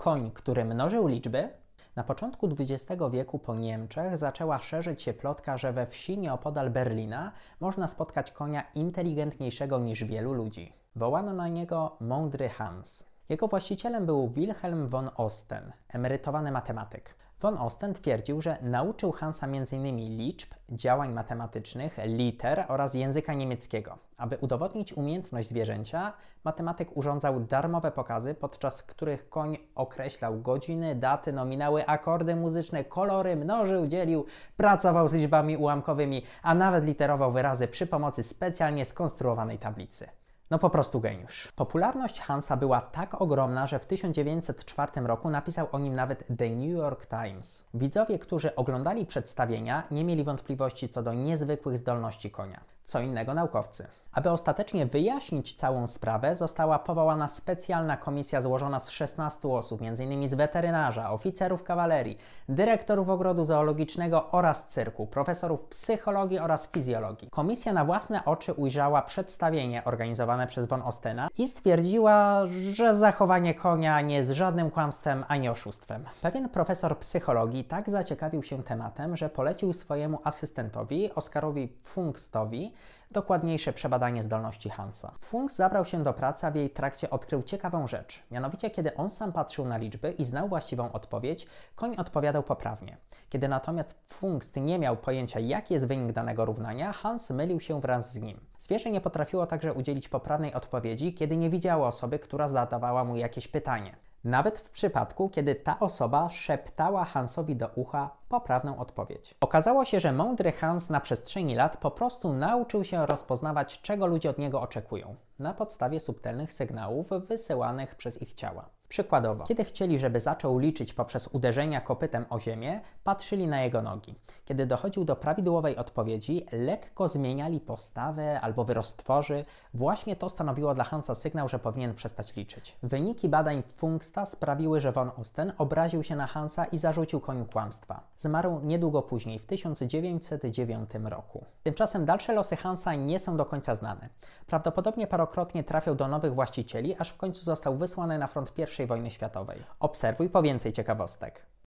Koń, który mnożył liczby? Na początku XX wieku po Niemczech zaczęła szerzyć się plotka, że we wsi nieopodal Berlina można spotkać konia inteligentniejszego niż wielu ludzi. Wołano na niego Mądry Hans. Jego właścicielem był Wilhelm von Osten, emerytowany matematyk. Von Osten twierdził, że nauczył Hansa m.in. liczb, działań matematycznych, liter oraz języka niemieckiego. Aby udowodnić umiejętność zwierzęcia, matematyk urządzał darmowe pokazy, podczas których koń określał godziny, daty, nominały, akordy muzyczne, kolory, mnożył, dzielił, pracował z liczbami ułamkowymi, a nawet literował wyrazy przy pomocy specjalnie skonstruowanej tablicy. No po prostu geniusz. Popularność Hansa była tak ogromna, że w 1904 roku napisał o nim nawet The New York Times. Widzowie, którzy oglądali przedstawienia, nie mieli wątpliwości co do niezwykłych zdolności konia. Co innego naukowcy. Aby ostatecznie wyjaśnić całą sprawę, została powołana specjalna komisja złożona z 16 osób, m.in. z weterynarza, oficerów kawalerii, dyrektorów ogrodu zoologicznego oraz cyrku, profesorów psychologii oraz fizjologii. Komisja na własne oczy ujrzała przedstawienie organizowane przez von Ostena i stwierdziła, że zachowanie konia nie jest żadnym kłamstwem ani oszustwem. Pewien profesor psychologii tak zaciekawił się tematem, że polecił swojemu asystentowi, Oskarowi Funkstowi, dokładniejsze przebadanie zdolności Hansa. Funks zabrał się do pracy, a w jej trakcie odkrył ciekawą rzecz. Mianowicie, kiedy on sam patrzył na liczby i znał właściwą odpowiedź, koń odpowiadał poprawnie. Kiedy natomiast Funks nie miał pojęcia, jaki jest wynik danego równania, Hans mylił się wraz z nim. Zwierzę nie potrafiło także udzielić poprawnej odpowiedzi, kiedy nie widziało osoby, która zadawała mu jakieś pytanie. Nawet w przypadku, kiedy ta osoba szeptała Hansowi do ucha poprawną odpowiedź. Okazało się, że mądry Hans na przestrzeni lat po prostu nauczył się rozpoznawać, czego ludzie od niego oczekują, na podstawie subtelnych sygnałów wysyłanych przez ich ciała. Przykładowo, kiedy chcieli, żeby zaczął liczyć poprzez uderzenia kopytem o ziemię, patrzyli na jego nogi. Kiedy dochodził do prawidłowej odpowiedzi, lekko zmieniali postawę albo wyrost tworzy. Właśnie to stanowiło dla Hansa sygnał, że powinien przestać liczyć. Wyniki badań Funksta sprawiły, że von Osten obraził się na Hansa i zarzucił koniu kłamstwa. Zmarł niedługo później, w 1909 roku. Tymczasem dalsze losy Hansa nie są do końca znane. Prawdopodobnie parokrotnie trafiał do nowych właścicieli, aż w końcu został wysłany na front I wojny światowej. Obserwuj po więcej ciekawostek.